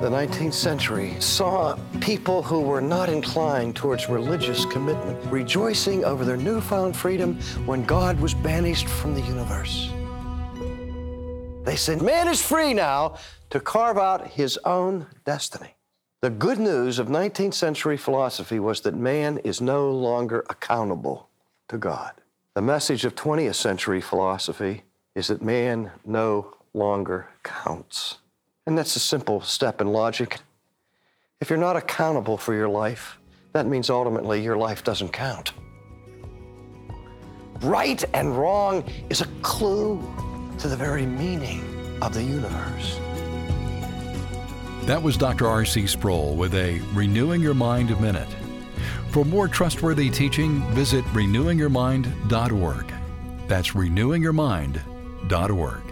The 19th century saw people who were not inclined towards religious commitment rejoicing over their newfound freedom when God was banished from the universe. They said, Man is free now to carve out his own destiny. The good news of 19th century philosophy was that man is no longer accountable to God. The message of 20th century philosophy is that man no longer counts. And that's a simple step in logic. If you're not accountable for your life, that means ultimately your life doesn't count. Right and wrong is a clue to the very meaning of the universe. That was Dr. R.C. Sproul with a Renewing Your Mind Minute. For more trustworthy teaching, visit renewingyourmind.org. That's renewingyourmind.org.